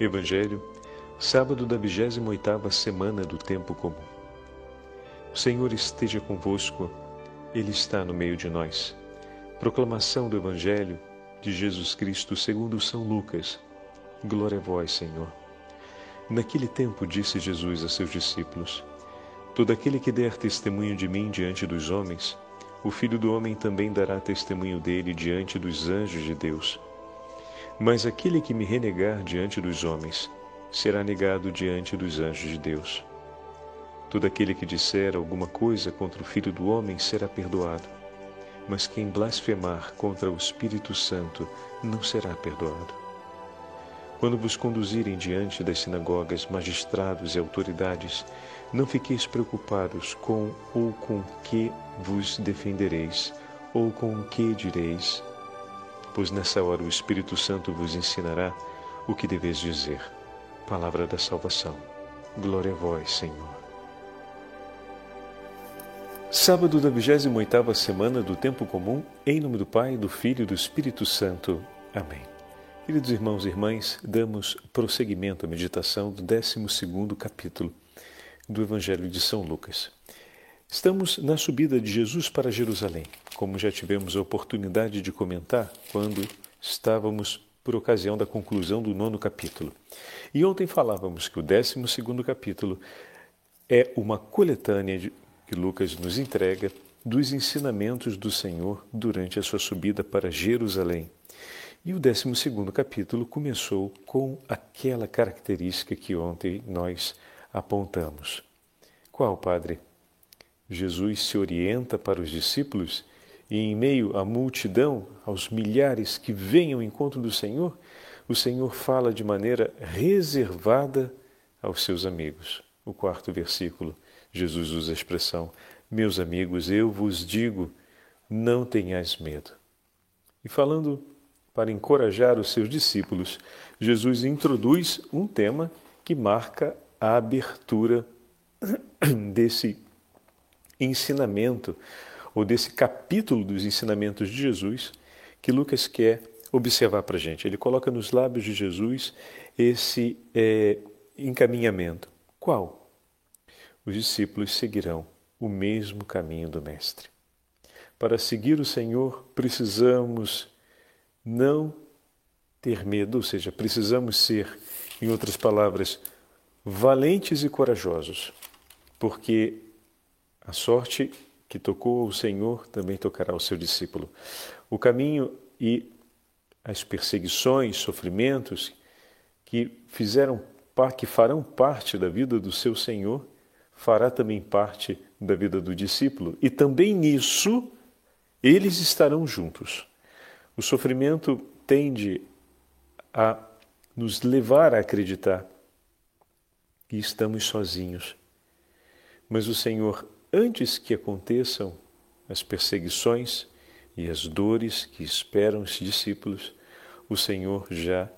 Evangelho, sábado da 28ª semana do tempo comum. O Senhor esteja convosco, Ele está no meio de nós. Proclamação do Evangelho de Jesus Cristo segundo São Lucas. Glória a vós, Senhor. Naquele tempo disse Jesus a seus discípulos: Todo aquele que der testemunho de mim diante dos homens, o Filho do homem também dará testemunho dele diante dos anjos de Deus. Mas aquele que me renegar diante dos homens será negado diante dos anjos de Deus. Todo aquele que disser alguma coisa contra o Filho do Homem será perdoado, mas quem blasfemar contra o Espírito Santo não será perdoado. Quando vos conduzirem diante das sinagogas magistrados e autoridades, não fiqueis preocupados com ou com que vos defendereis, ou com o que direis pois nessa hora o Espírito Santo vos ensinará o que deveis dizer. Palavra da salvação. Glória a vós, Senhor. Sábado da 28ª semana do tempo comum, em nome do Pai, do Filho e do Espírito Santo. Amém. Queridos irmãos e irmãs, damos prosseguimento à meditação do 12º capítulo do Evangelho de São Lucas. Estamos na subida de Jesus para Jerusalém, como já tivemos a oportunidade de comentar quando estávamos por ocasião da conclusão do nono capítulo. E ontem falávamos que o décimo segundo capítulo é uma coletânea que Lucas nos entrega dos ensinamentos do Senhor durante a sua subida para Jerusalém. E o décimo segundo capítulo começou com aquela característica que ontem nós apontamos. Qual, Padre? Jesus se orienta para os discípulos e, em meio à multidão, aos milhares que vêm ao encontro do Senhor, o Senhor fala de maneira reservada aos seus amigos. O quarto versículo, Jesus usa a expressão: Meus amigos, eu vos digo, não tenhais medo. E falando para encorajar os seus discípulos, Jesus introduz um tema que marca a abertura desse ensinamento, ou desse capítulo dos ensinamentos de Jesus, que Lucas quer observar para a gente. Ele coloca nos lábios de Jesus esse é, encaminhamento. Qual? Os discípulos seguirão o mesmo caminho do Mestre. Para seguir o Senhor, precisamos não ter medo, ou seja, precisamos ser, em outras palavras, valentes e corajosos, porque a sorte que tocou o Senhor também tocará o seu discípulo. O caminho e as perseguições, sofrimentos que fizeram que farão parte da vida do seu Senhor, fará também parte da vida do discípulo, e também nisso eles estarão juntos. O sofrimento tende a nos levar a acreditar que estamos sozinhos. Mas o Senhor antes que aconteçam as perseguições e as dores que esperam os discípulos, o Senhor já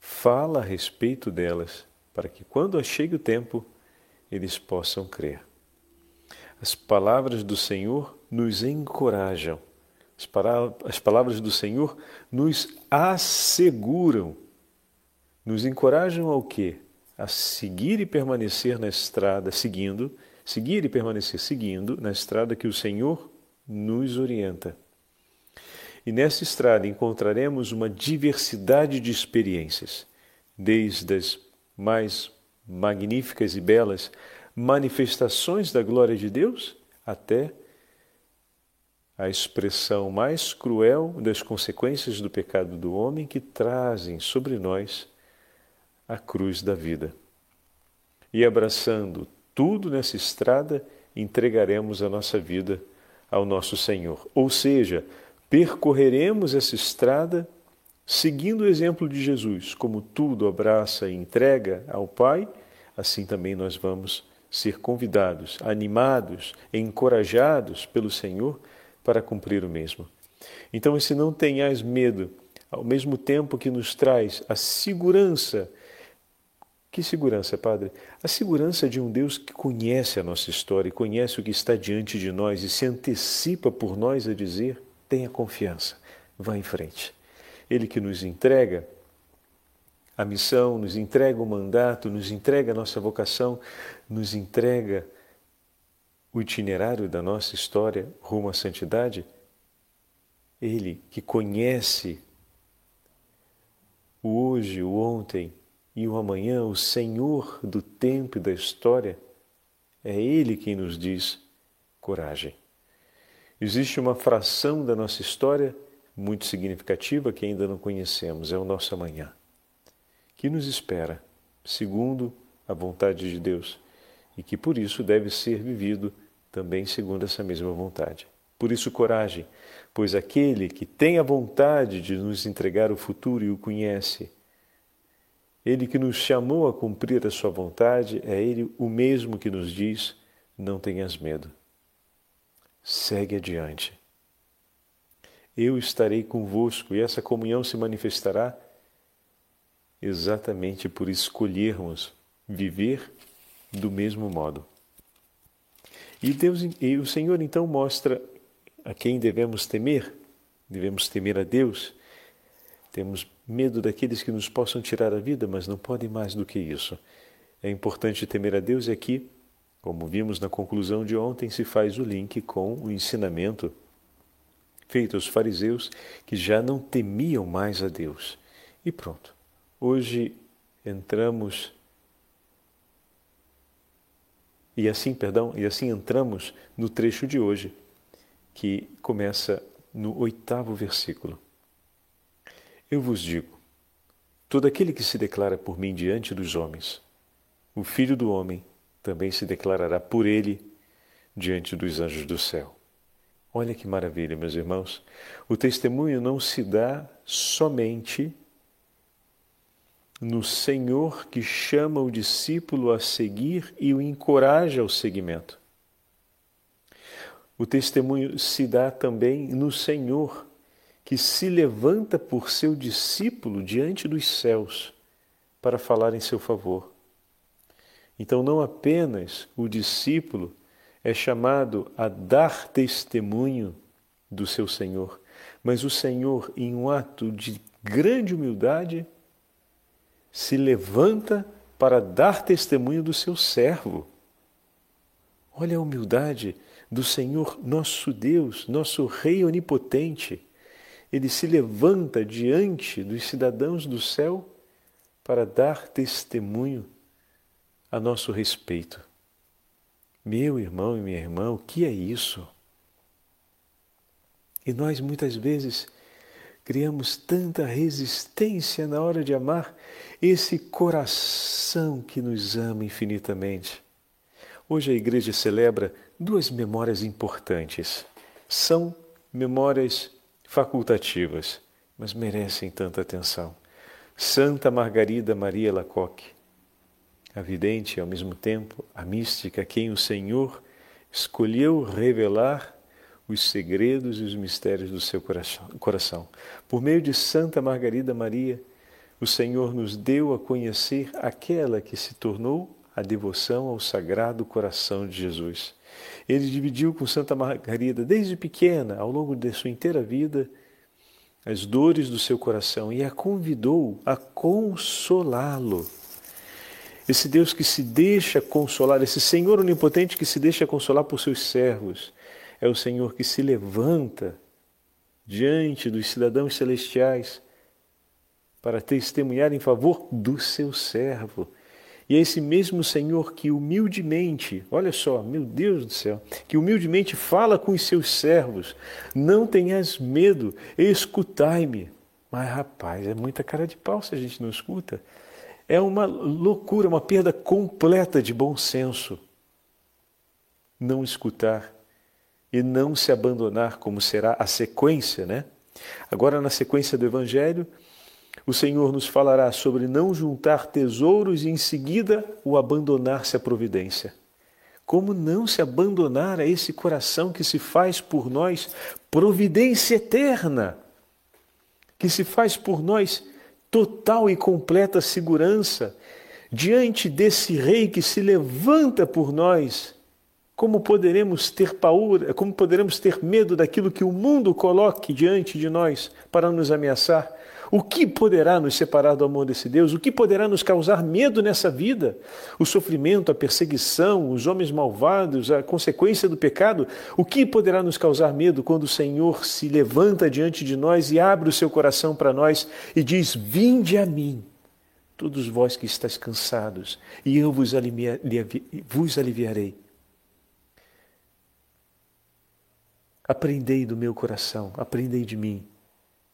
fala a respeito delas, para que quando chegue o tempo, eles possam crer. As palavras do Senhor nos encorajam, as palavras do Senhor nos asseguram, nos encorajam ao quê? A seguir e permanecer na estrada, seguindo seguir e permanecer seguindo na estrada que o Senhor nos orienta. E nessa estrada encontraremos uma diversidade de experiências, desde as mais magníficas e belas manifestações da glória de Deus até a expressão mais cruel das consequências do pecado do homem que trazem sobre nós a cruz da vida. E abraçando tudo nessa estrada, entregaremos a nossa vida ao nosso Senhor. Ou seja, percorreremos essa estrada seguindo o exemplo de Jesus, como tudo abraça e entrega ao Pai, assim também nós vamos ser convidados, animados, encorajados pelo Senhor para cumprir o mesmo. Então, esse não tenhais medo, ao mesmo tempo que nos traz a segurança que segurança, Padre? A segurança de um Deus que conhece a nossa história, conhece o que está diante de nós e se antecipa por nós a dizer: tenha confiança, vá em frente. Ele que nos entrega a missão, nos entrega o mandato, nos entrega a nossa vocação, nos entrega o itinerário da nossa história rumo à santidade, Ele que conhece o hoje, o ontem e o amanhã, o Senhor do tempo e da história, é Ele quem nos diz coragem. Existe uma fração da nossa história muito significativa que ainda não conhecemos, é o nosso amanhã, que nos espera, segundo a vontade de Deus e que por isso deve ser vivido também segundo essa mesma vontade. Por isso, coragem, pois aquele que tem a vontade de nos entregar o futuro e o conhece, ele que nos chamou a cumprir a sua vontade, é ele o mesmo que nos diz: não tenhas medo. Segue adiante. Eu estarei convosco e essa comunhão se manifestará exatamente por escolhermos viver do mesmo modo. E, Deus, e o Senhor então mostra a quem devemos temer. Devemos temer a Deus. Temos medo daqueles que nos possam tirar a vida, mas não podem mais do que isso. É importante temer a Deus e aqui, como vimos na conclusão de ontem, se faz o link com o ensinamento feito aos fariseus que já não temiam mais a Deus. E pronto. Hoje entramos e assim, perdão, e assim entramos no trecho de hoje, que começa no oitavo versículo. Eu vos digo: todo aquele que se declara por mim diante dos homens, o Filho do Homem também se declarará por ele diante dos anjos do céu. Olha que maravilha, meus irmãos. O testemunho não se dá somente no Senhor que chama o discípulo a seguir e o encoraja ao seguimento. O testemunho se dá também no Senhor que se levanta por seu discípulo diante dos céus para falar em seu favor. Então, não apenas o discípulo é chamado a dar testemunho do seu Senhor, mas o Senhor, em um ato de grande humildade, se levanta para dar testemunho do seu servo. Olha a humildade do Senhor, nosso Deus, nosso Rei onipotente. Ele se levanta diante dos cidadãos do céu para dar testemunho a nosso respeito. Meu irmão e minha irmã, o que é isso? E nós muitas vezes criamos tanta resistência na hora de amar esse coração que nos ama infinitamente. Hoje a igreja celebra duas memórias importantes. São memórias facultativas, mas merecem tanta atenção. Santa Margarida Maria Lacoque, a vidente e ao mesmo tempo a mística, quem o Senhor escolheu revelar os segredos e os mistérios do seu coração. Por meio de Santa Margarida Maria, o Senhor nos deu a conhecer aquela que se tornou a devoção ao Sagrado Coração de Jesus. Ele dividiu com Santa Margarida, desde pequena, ao longo de sua inteira vida, as dores do seu coração e a convidou a consolá-lo. Esse Deus que se deixa consolar, esse Senhor onipotente que se deixa consolar por seus servos, é o Senhor que se levanta diante dos cidadãos celestiais para testemunhar em favor do seu servo. E esse mesmo Senhor que humildemente, olha só, meu Deus do céu, que humildemente fala com os seus servos: Não tenhas medo, escutai-me. Mas rapaz, é muita cara de pau se a gente não escuta. É uma loucura, uma perda completa de bom senso não escutar e não se abandonar, como será a sequência, né? Agora, na sequência do Evangelho, o Senhor nos falará sobre não juntar tesouros e em seguida o abandonar-se à providência. Como não se abandonar a esse coração que se faz por nós providência eterna, que se faz por nós total e completa segurança diante desse Rei que se levanta por nós como poderemos ter paura, como poderemos ter medo daquilo que o mundo coloque diante de nós para nos ameaçar? O que poderá nos separar do amor desse Deus? O que poderá nos causar medo nessa vida? O sofrimento, a perseguição, os homens malvados, a consequência do pecado? O que poderá nos causar medo quando o Senhor se levanta diante de nós e abre o seu coração para nós e diz: Vinde a mim, todos vós que estáis cansados, e eu vos, vos aliviarei. Aprendei do meu coração, aprendei de mim,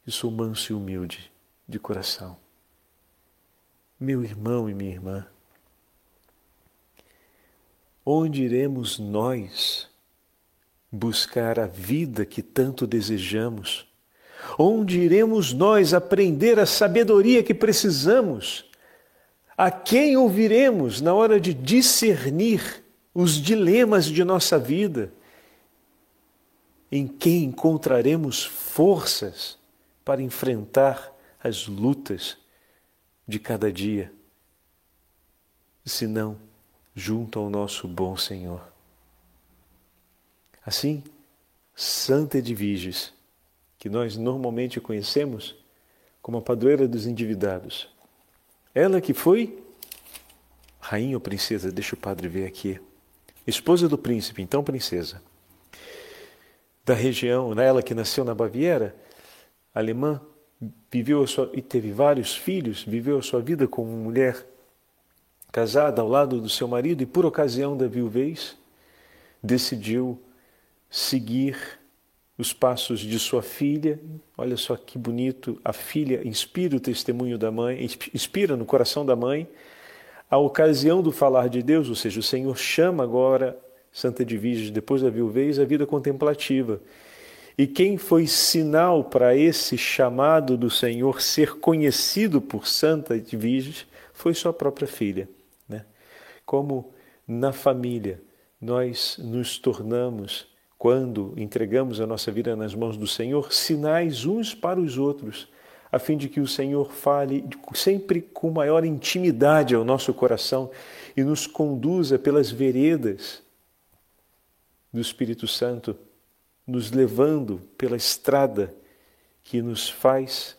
que sou manso e humilde de coração. Meu irmão e minha irmã, onde iremos nós buscar a vida que tanto desejamos? Onde iremos nós aprender a sabedoria que precisamos? A quem ouviremos na hora de discernir os dilemas de nossa vida? em quem encontraremos forças para enfrentar as lutas de cada dia, se não junto ao nosso bom Senhor. Assim, Santa Edviges, que nós normalmente conhecemos como a padroeira dos endividados, ela que foi rainha ou princesa, deixa o padre ver aqui, esposa do príncipe, então princesa da região, né? ela que nasceu na Baviera, alemã, viveu sua, e teve vários filhos, viveu a sua vida como mulher casada ao lado do seu marido e por ocasião da viuvez decidiu seguir os passos de sua filha. Olha só que bonito, a filha inspira o testemunho da mãe, inspira no coração da mãe. A ocasião do falar de Deus, ou seja, o Senhor chama agora Santa Edviges, depois da viuvez, a vida contemplativa. E quem foi sinal para esse chamado do Senhor ser conhecido por Santa Edviges foi sua própria filha. Né? Como na família nós nos tornamos, quando entregamos a nossa vida nas mãos do Senhor, sinais uns para os outros, a fim de que o Senhor fale sempre com maior intimidade ao nosso coração e nos conduza pelas veredas do Espírito Santo nos levando pela estrada que nos faz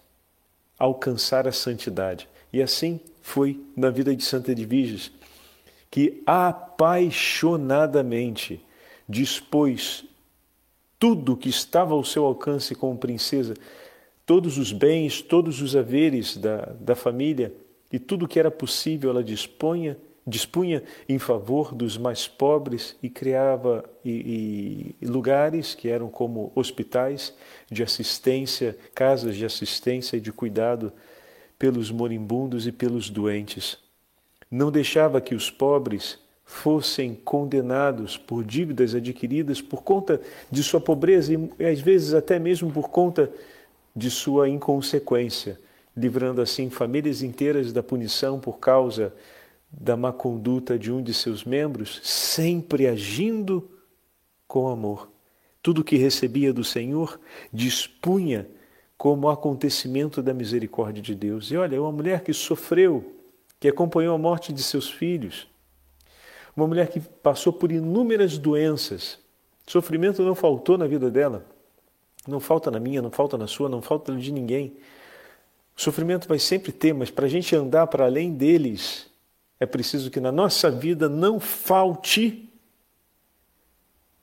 alcançar a santidade. E assim foi na vida de Santa Edviges, que apaixonadamente dispôs tudo que estava ao seu alcance como princesa, todos os bens, todos os haveres da, da família e tudo que era possível ela disponha dispunha em favor dos mais pobres e criava e, e lugares que eram como hospitais de assistência, casas de assistência e de cuidado pelos moribundos e pelos doentes. Não deixava que os pobres fossem condenados por dívidas adquiridas por conta de sua pobreza e às vezes até mesmo por conta de sua inconsequência, livrando assim famílias inteiras da punição por causa da má conduta de um de seus membros, sempre agindo com amor. Tudo que recebia do Senhor dispunha como acontecimento da misericórdia de Deus. E olha, é uma mulher que sofreu, que acompanhou a morte de seus filhos, uma mulher que passou por inúmeras doenças. Sofrimento não faltou na vida dela, não falta na minha, não falta na sua, não falta de ninguém. O sofrimento vai sempre ter, mas para a gente andar para além deles, é preciso que na nossa vida não falte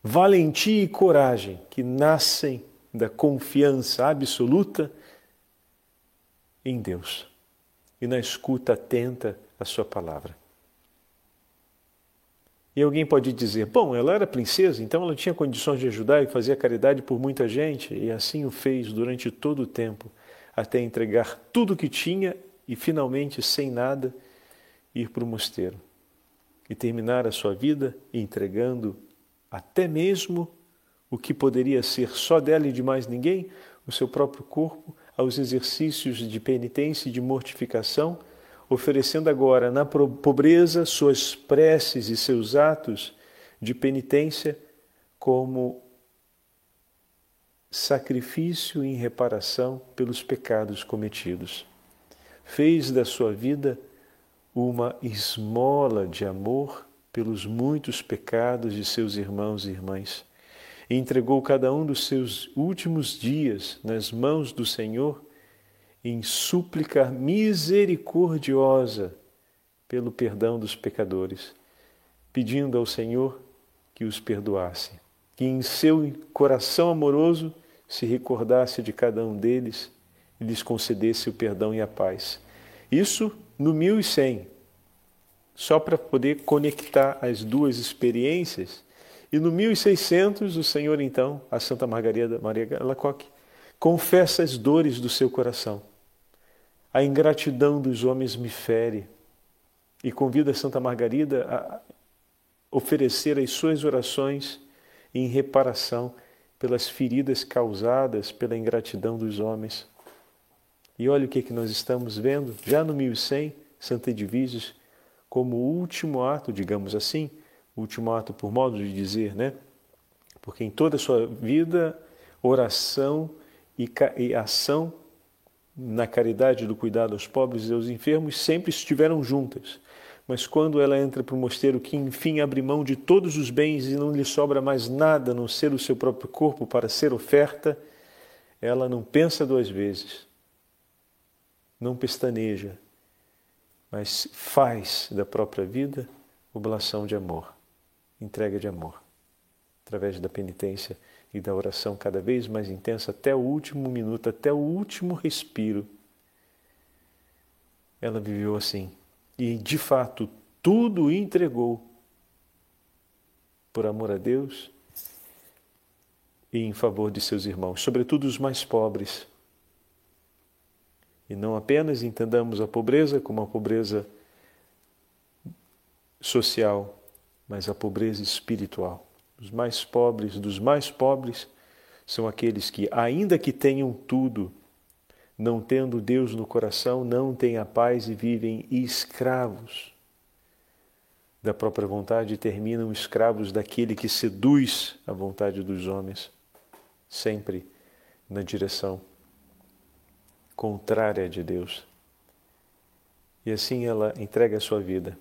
valentia e coragem que nascem da confiança absoluta em Deus e na escuta atenta à Sua palavra. E alguém pode dizer: bom, ela era princesa, então ela tinha condições de ajudar e fazer caridade por muita gente, e assim o fez durante todo o tempo, até entregar tudo o que tinha e finalmente, sem nada, ir para o mosteiro e terminar a sua vida entregando até mesmo o que poderia ser só dela e de mais ninguém, o seu próprio corpo, aos exercícios de penitência e de mortificação, oferecendo agora na pobreza suas preces e seus atos de penitência como sacrifício em reparação pelos pecados cometidos. Fez da sua vida uma esmola de amor pelos muitos pecados de seus irmãos e irmãs. E entregou cada um dos seus últimos dias nas mãos do Senhor em súplica misericordiosa pelo perdão dos pecadores, pedindo ao Senhor que os perdoasse, que em seu coração amoroso se recordasse de cada um deles e lhes concedesse o perdão e a paz. Isso no 1100, só para poder conectar as duas experiências. E no 1600, o Senhor, então, a Santa Margarida Maria Alacoque, confessa as dores do seu coração. A ingratidão dos homens me fere e convida a Santa Margarida a oferecer as suas orações em reparação pelas feridas causadas pela ingratidão dos homens. E olha o que, que nós estamos vendo, já no 1100, Santa Edviges como último ato, digamos assim, último ato por modo de dizer, né? Porque em toda a sua vida, oração e, e ação na caridade do cuidado aos pobres e aos enfermos sempre estiveram juntas. Mas quando ela entra para o mosteiro que enfim abre mão de todos os bens e não lhe sobra mais nada a não ser o seu próprio corpo para ser oferta, ela não pensa duas vezes, não pestaneja, mas faz da própria vida oblação de amor, entrega de amor, através da penitência e da oração cada vez mais intensa até o último minuto, até o último respiro. Ela viveu assim e, de fato, tudo entregou por amor a Deus e em favor de seus irmãos, sobretudo os mais pobres e não apenas entendamos a pobreza como a pobreza social, mas a pobreza espiritual. Os mais pobres dos mais pobres são aqueles que, ainda que tenham tudo, não tendo Deus no coração, não têm a paz e vivem escravos da própria vontade e terminam escravos daquele que seduz a vontade dos homens, sempre na direção contrária de Deus. E assim ela entrega a sua vida.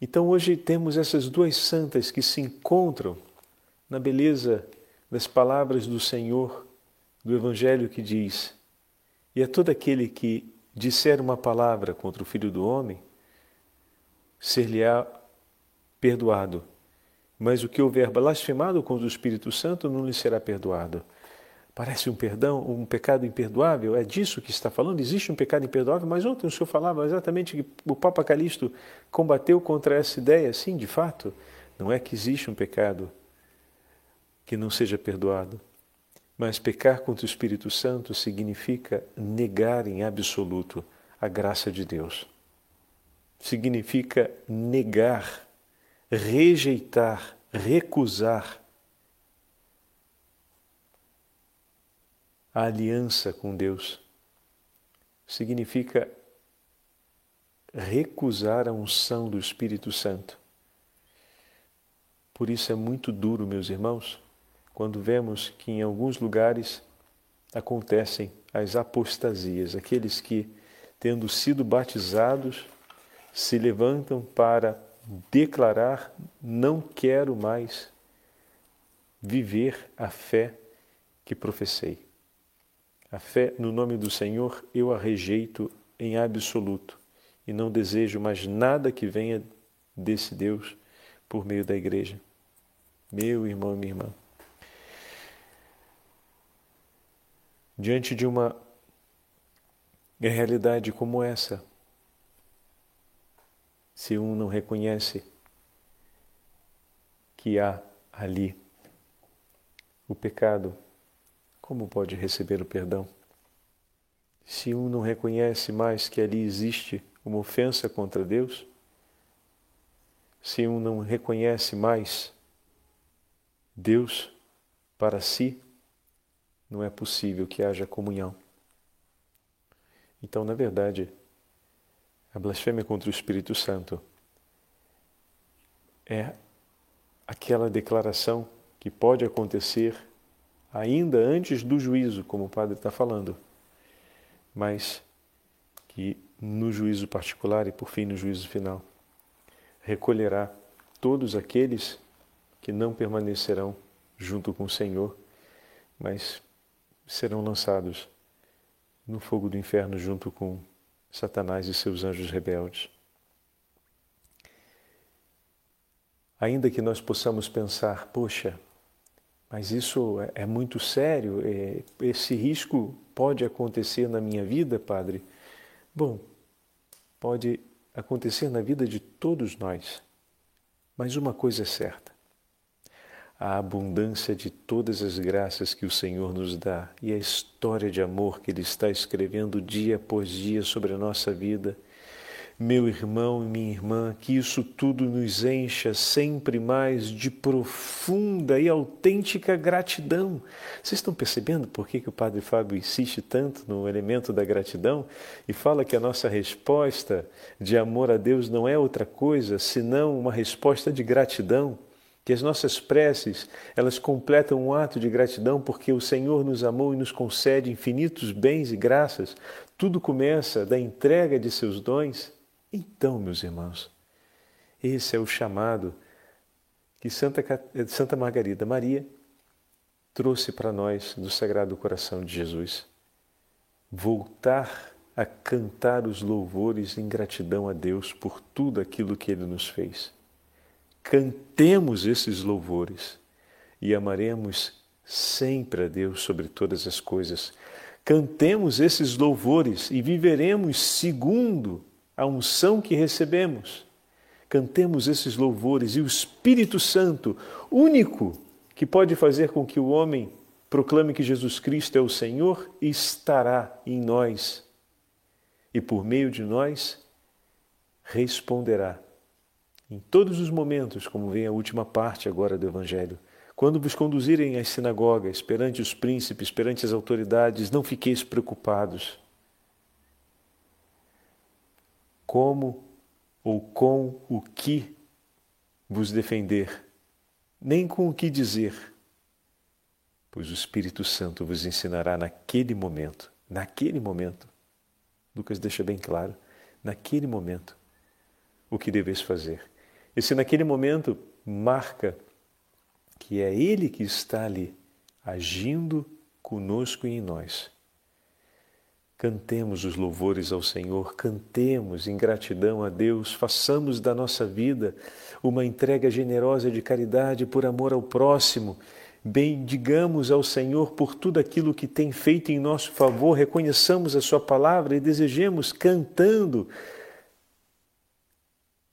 Então hoje temos essas duas santas que se encontram na beleza das palavras do Senhor, do Evangelho que diz: E a todo aquele que disser uma palavra contra o Filho do Homem, ser-lhe-á perdoado. Mas o que houver blasfemado contra o Espírito Santo não lhe será perdoado. Parece um perdão, um pecado imperdoável? É disso que está falando? Existe um pecado imperdoável? Mas ontem o senhor falava exatamente que o Papa Calixto combateu contra essa ideia. Sim, de fato, não é que existe um pecado que não seja perdoado. Mas pecar contra o Espírito Santo significa negar em absoluto a graça de Deus. Significa negar, rejeitar, recusar a aliança com Deus. Significa recusar a unção do Espírito Santo. Por isso é muito duro, meus irmãos, quando vemos que em alguns lugares acontecem as apostasias, aqueles que, tendo sido batizados, se levantam para declarar: não quero mais viver a fé que professei. A fé no nome do Senhor eu a rejeito em absoluto e não desejo mais nada que venha desse Deus por meio da igreja. Meu irmão e minha irmã. Diante de uma realidade como essa, se um não reconhece que há ali o pecado como pode receber o perdão? Se um não reconhece mais que ali existe uma ofensa contra Deus, se um não reconhece mais Deus para si, não é possível que haja comunhão. Então, na verdade, a blasfêmia contra o Espírito Santo é aquela declaração que pode acontecer ainda antes do juízo, como o padre está falando, mas que no juízo particular e por fim no juízo final recolherá todos aqueles que não permanecerão junto com o Senhor, mas serão lançados no fogo do inferno junto com Satanás e seus anjos rebeldes. Ainda que nós possamos pensar, poxa, mas isso é, é muito sério, é, esse risco pode acontecer na minha vida, Padre? Bom, pode acontecer na vida de todos nós, mas uma coisa é certa: a abundância de todas as graças que o Senhor nos dá e a história de amor que Ele está escrevendo dia após dia sobre a nossa vida meu irmão e minha irmã, que isso tudo nos encha sempre mais de profunda e autêntica gratidão. Vocês estão percebendo por que, que o Padre Fábio insiste tanto no elemento da gratidão e fala que a nossa resposta de amor a Deus não é outra coisa senão uma resposta de gratidão? Que as nossas preces, elas completam um ato de gratidão porque o Senhor nos amou e nos concede infinitos bens e graças. Tudo começa da entrega de seus dons. Então, meus irmãos, esse é o chamado que Santa, Santa Margarida Maria trouxe para nós do Sagrado Coração de Jesus. Voltar a cantar os louvores em gratidão a Deus por tudo aquilo que Ele nos fez. Cantemos esses louvores e amaremos sempre a Deus sobre todas as coisas. Cantemos esses louvores e viveremos segundo a unção que recebemos. Cantemos esses louvores e o Espírito Santo, único que pode fazer com que o homem proclame que Jesus Cristo é o Senhor, estará em nós e por meio de nós responderá. Em todos os momentos, como vem a última parte agora do Evangelho, quando vos conduzirem às sinagogas, perante os príncipes, perante as autoridades, não fiqueis preocupados como ou com o que vos defender, nem com o que dizer, pois o Espírito Santo vos ensinará naquele momento, naquele momento. Lucas deixa bem claro, naquele momento, o que deveis fazer. E se naquele momento marca que é Ele que está ali, agindo conosco e em nós Cantemos os louvores ao Senhor, cantemos em gratidão a Deus, façamos da nossa vida uma entrega generosa de caridade por amor ao próximo. Bendigamos ao Senhor por tudo aquilo que tem feito em nosso favor, reconheçamos a Sua palavra e desejemos, cantando,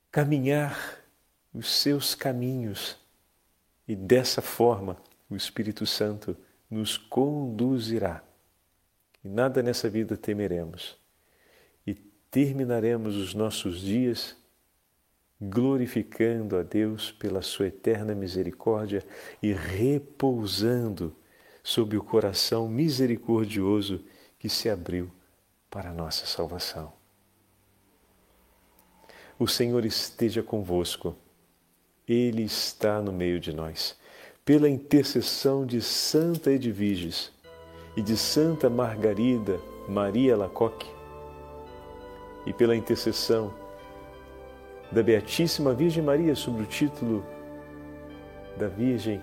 caminhar os seus caminhos. E dessa forma o Espírito Santo nos conduzirá e nada nessa vida temeremos. E terminaremos os nossos dias glorificando a Deus pela sua eterna misericórdia e repousando sob o coração misericordioso que se abriu para a nossa salvação. O Senhor esteja convosco, Ele está no meio de nós. Pela intercessão de Santa Edviges, e de Santa Margarida Maria Lacoque, e pela intercessão da Beatíssima Virgem Maria sobre o título da Virgem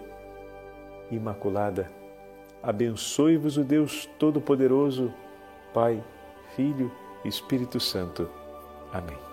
Imaculada, abençoe-vos o Deus Todo-Poderoso, Pai, Filho e Espírito Santo. Amém.